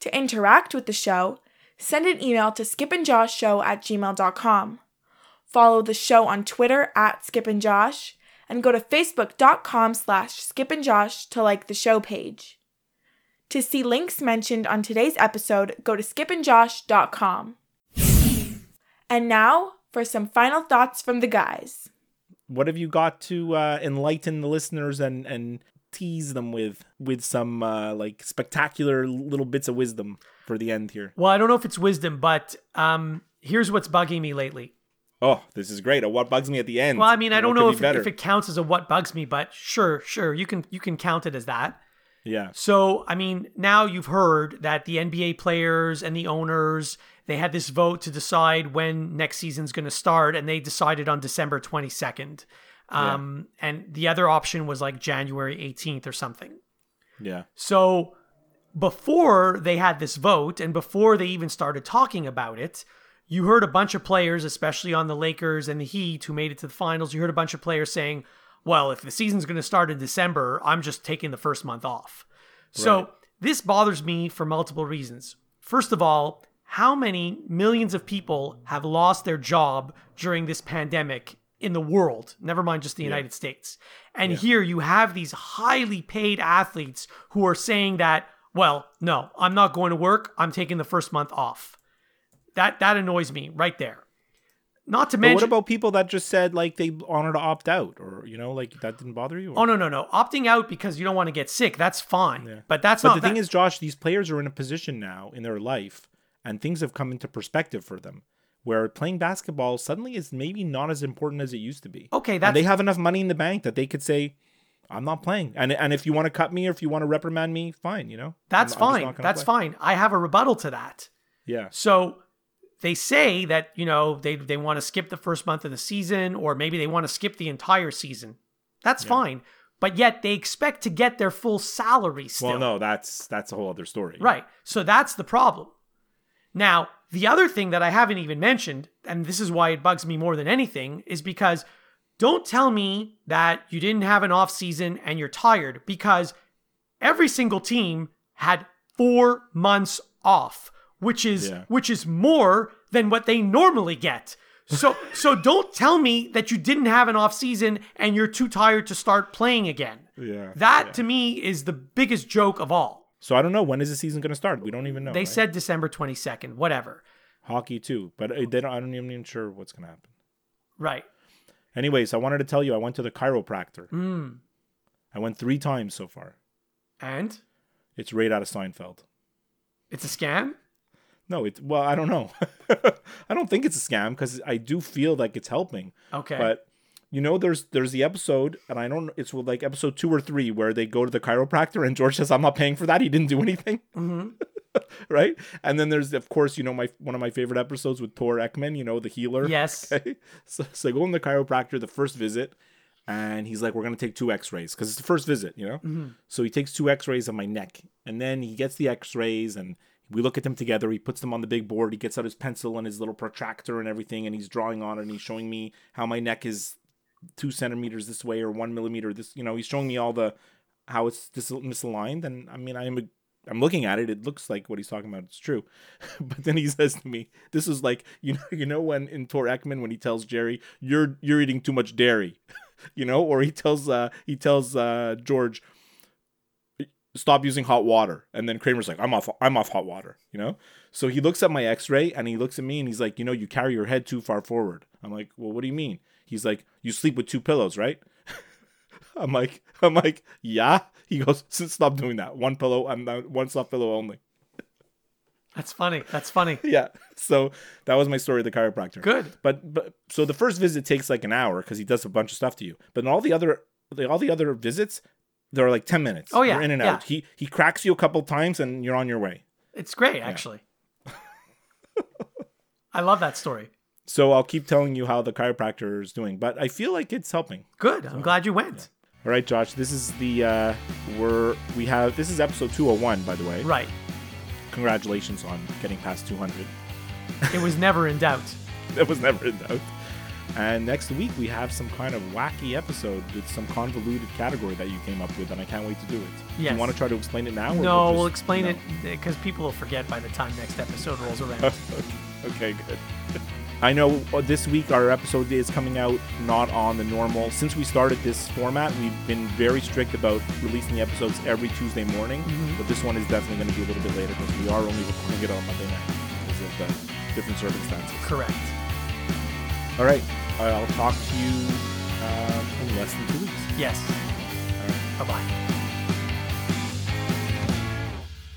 To interact with the show, send an email to skipandjoshtshow at gmail.com. Follow the show on Twitter at skipandjosh, and go to facebook.com slash skipandjosh to like the show page. To see links mentioned on today's episode, go to skipandjosh.com. And now for some final thoughts from the guys. What have you got to uh, enlighten the listeners and and tease them with with some uh, like spectacular little bits of wisdom for the end here? Well, I don't know if it's wisdom, but um, here's what's bugging me lately. Oh, this is great. Oh, what bugs me at the end? Well, I mean, I don't know if it, if it counts as a what bugs me, but sure, sure, you can you can count it as that. Yeah. So, I mean, now you've heard that the NBA players and the owners, they had this vote to decide when next season's going to start, and they decided on December 22nd. Um, And the other option was like January 18th or something. Yeah. So, before they had this vote and before they even started talking about it, you heard a bunch of players, especially on the Lakers and the Heat, who made it to the finals. You heard a bunch of players saying, well, if the season's going to start in December, I'm just taking the first month off. So, Right. this bothers me for multiple reasons. First of all, how many millions of people have lost their job during this pandemic in the world, never mind just the United States? And here you have these highly paid athletes who are saying that, well, no, I'm not going to work. I'm taking the first month off. That that annoys me right there. Not to But mention what about people that just said like they wanted to opt out, or you know, like that didn't bother you? Oh no, no, no. Opting out because you don't want to get sick, that's fine. But that's But not the thing that- is, Josh, these players are in a position now in their life, and things have come into perspective for them, where playing basketball suddenly is maybe not as important as it used to be. Okay, and they have enough money in the bank that they could say, "I'm not playing," and and if you want to cut me or if you want to reprimand me, fine, you know, that's I'm- I'm fine. That's play. fine. I have a rebuttal to that. Yeah, So they say that, you know, they they want to skip the first month of the season or maybe they want to skip the entire season. That's fine. But yet they expect to get their full salary still. well, no, that's that's a whole other story. Right. So that's the problem. Now, the other thing that I haven't even mentioned, and this is why it bugs me more than anything, is because don't tell me that you didn't have an off season and you're tired because every single team had 4 months off, which is Yeah. which is more than what they normally get. So so don't tell me that you didn't have an off season and you're too tired to start playing again. Yeah, That yeah. to me is the biggest joke of all. So I don't know when is the season going to start. We don't even know. They right? said December 22nd, whatever. hockey too, but they don't. I don't even even sure what's going to happen. Right. Anyways, I wanted to tell you I went to the chiropractor. Mm. I went three times so far. And It's right out of Seinfeld. it's a scam? No, it. Well, I don't know. I don't think it's a scam because I do feel like it's helping. Okay. But you know, there's there's the episode, and I don't. It's like episode two or three where they go to the chiropractor, and George says, "I'm not paying for that. He didn't do anything." hmm right? And then there's, of course, you know, my one of my favorite episodes with Tor Eckman. You know, the healer. Yes. Okay. So, so I go in the chiropractor the first visit, and he's like, "We're gonna take two X-rays because it's the first visit, you know." Mm-hmm. So he takes two X-rays of my neck, and then he gets the X-rays, and we look at them together. He puts them on the big board. He gets out his pencil and his little protractor and everything, and he's drawing on it. And he's showing me how my neck is two centimeters this way or one millimeter this. You know, he's showing me all the how it's dis- misaligned. And I mean, I'm I'm looking at it. It looks like what he's talking about. It's true, but then he says to me, "This is like you know you know when in Tor Eckman when he tells Jerry you're you're eating too much dairy." you know, or he tells uh he tells uh George stop using hot water, and then Kramer's like I'm off I'm off hot water, you know. So he looks at my X-ray and he looks at me and he's like, you know, you carry your head too far forward. I'm like, well, what do you mean? He's like, you sleep with two pillows, right? I'm like, I'm like, yeah. He goes, stop doing that. One pillow, I'm not, one soft pillow only. That's funny. That's funny. Yeah. So that was my story of the chiropractor. Good. But but so the first visit takes like an hour because he does a bunch of stuff to you. But in all the other the, all the other visits, they're like ten minutes. Oh, yeah, You're in and yeah. out. He he cracks you a couple times and you're on your way. It's great, actually. I love that story. So I'll keep telling you how the chiropractor is doing, but I feel like it's helping. Good. I'm glad you went. All right, Josh. This is the uh we're we have this is episode 201 by the way. Right. Congratulations on getting past 200. It was never in doubt. it was never in doubt. And next week we have some kind of wacky episode with some convoluted category that you came up with, and I can't wait to do it. Do you want to try to explain it now? No, just- we'll explain no? it because people will forget by the time next episode rolls around. okay, good. I know uh, this week our episode is coming out not on the normal. Since we started this format, we've been very strict about releasing the episodes every Tuesday morning. Mm-hmm. But this one is definitely going to be a little bit later because we are only recording it on Monday night because of the different circumstances. Correct. All right, I'll talk to you um, in less than two weeks. Yes. Right. Bye bye.